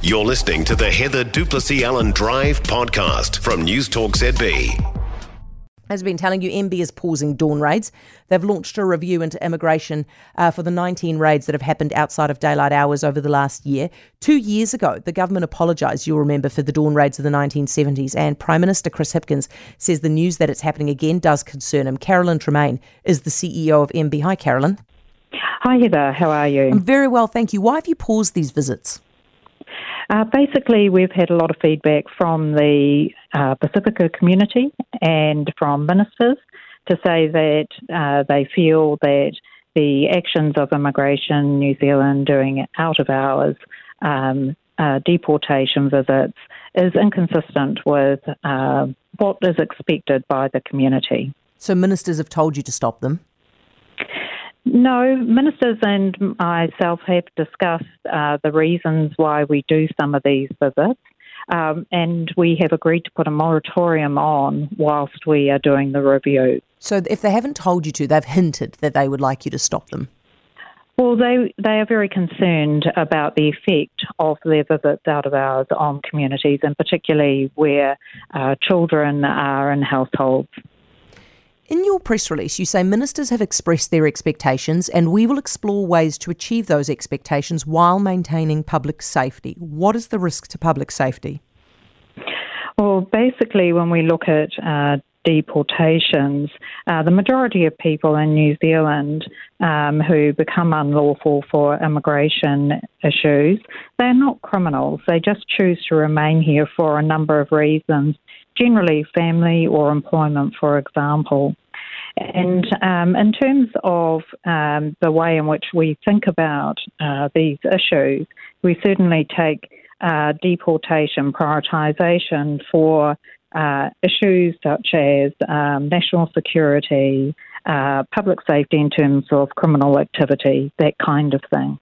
You're listening to the Heather du Plessis-Allen Drive podcast from News Talk ZB. As I've been telling you, MB is pausing dawn raids. They've launched a review into immigration uh, for the 19 raids that have happened outside of daylight hours over the last year. Two years ago, the government apologised, you'll remember, for the dawn raids of the 1970s. And Prime Minister Chris Hipkins says the news that it's happening again does concern him. Carolyn Tremain is the CEO of MBIE. Hi, Carolyn. Hi, Heather. How are you? I'm very well, thank you. Why have you paused these visits? Uh, basically, we've had a lot of feedback from the uh, Pasifika community and from ministers to say that uh, they feel that the actions of Immigration New Zealand doing out of hours um, uh, deportation visits is inconsistent with uh, what is expected by the community. So, ministers have told you to stop them? No, ministers and myself have discussed uh, the reasons why we do some of these visits. Um, and we have agreed to put a moratorium on whilst we are doing the review. So, if they haven't told you to, they've hinted that they would like you to stop them. Well, they they are very concerned about the effect of their visits out of hours on communities, and particularly where uh, children are in households. In your press release, you say ministers have expressed their expectations and we will explore ways to achieve those expectations while maintaining public safety. What is the risk to public safety? Well, basically, when we look at uh, deportations, uh, the majority of people in New Zealand um, who become unlawful for immigration issues, they're not criminals. They just choose to remain here for a number of reasons, generally family or employment, for example. And um, in terms of um, the way in which we think about uh, these issues, we certainly take uh, deportation prioritisation for uh, issues such as um, national security, uh, public safety in terms of criminal activity, that kind of thing.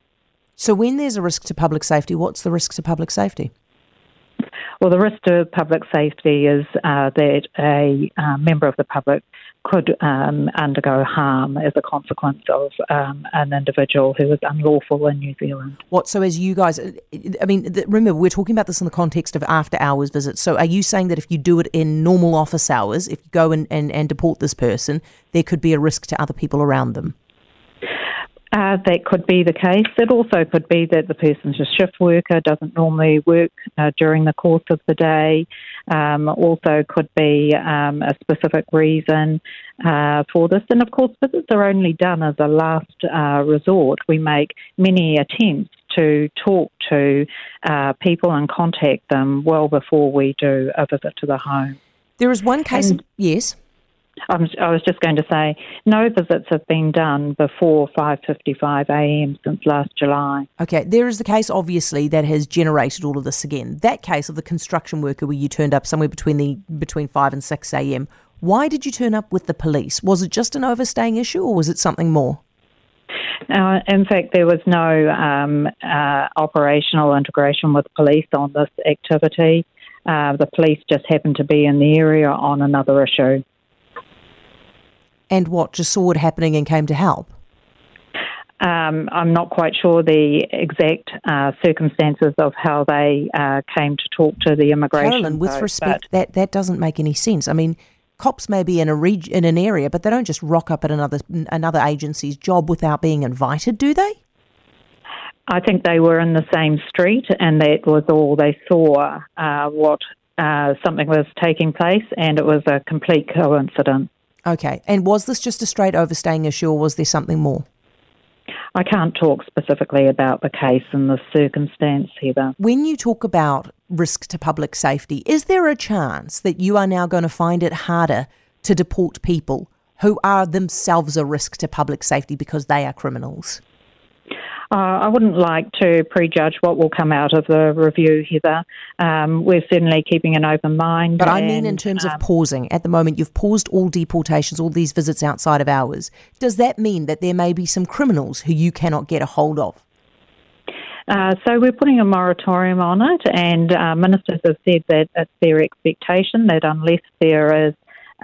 So, when there's a risk to public safety, what's the risk to public safety? Well, the risk to public safety is uh, that a uh, member of the public could um, undergo harm as a consequence of um, an individual who is unlawful in New Zealand. What? So, as you guys, I mean, remember, we're talking about this in the context of after hours visits. So, are you saying that if you do it in normal office hours, if you go and, and, and deport this person, there could be a risk to other people around them? Uh, that could be the case. It also could be that the person's a shift worker, doesn't normally work uh, during the course of the day. Um, also, could be um, a specific reason uh, for this. And of course, visits are only done as a last uh, resort. We make many attempts to talk to uh, people and contact them well before we do a visit to the home. There is one case, and, yes. I'm, i was just going to say, no visits have been done before 5:55 a.m. since last July. Okay, there is the case, obviously, that has generated all of this again. That case of the construction worker where you turned up somewhere between the between 5 and 6 a.m. Why did you turn up with the police? Was it just an overstaying issue, or was it something more? Uh, in fact, there was no um, uh, operational integration with police on this activity. Uh, the police just happened to be in the area on another issue and what just saw it happening and came to help? Um, I'm not quite sure the exact uh, circumstances of how they uh, came to talk to the immigration. Carolyn, with respect, that that doesn't make any sense. I mean, cops may be in a reg- in an area, but they don't just rock up at another another agency's job without being invited, do they? I think they were in the same street, and that was all they saw. Uh, what uh, something was taking place, and it was a complete coincidence. Okay. And was this just a straight overstaying issue or was there something more? I can't talk specifically about the case and the circumstance, Heather. When you talk about risk to public safety, is there a chance that you are now going to find it harder to deport people who are themselves a risk to public safety because they are criminals? Uh, I wouldn't like to prejudge what will come out of the review, Heather. Um, we're certainly keeping an open mind. But I mean, in terms um, of pausing, at the moment, you've paused all deportations, all these visits outside of hours. Does that mean that there may be some criminals who you cannot get a hold of? Uh, so we're putting a moratorium on it, and uh, ministers have said that it's their expectation that unless there is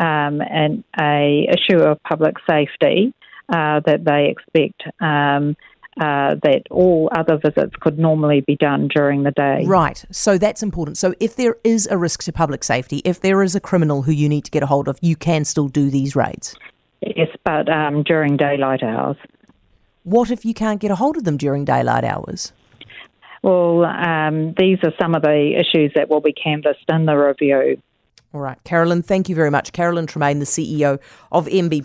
um, an a issue of public safety, uh, that they expect um, uh, that all other visits could normally be done during the day. Right. So that's important. So if there is a risk to public safety, if there is a criminal who you need to get a hold of, you can still do these raids. Yes, but um, during daylight hours. What if you can't get a hold of them during daylight hours? Well, um, these are some of the issues that will be canvassed in the review. All right. Carolyn, thank you very much. Carolyn Tremain, the CEO of MBIE.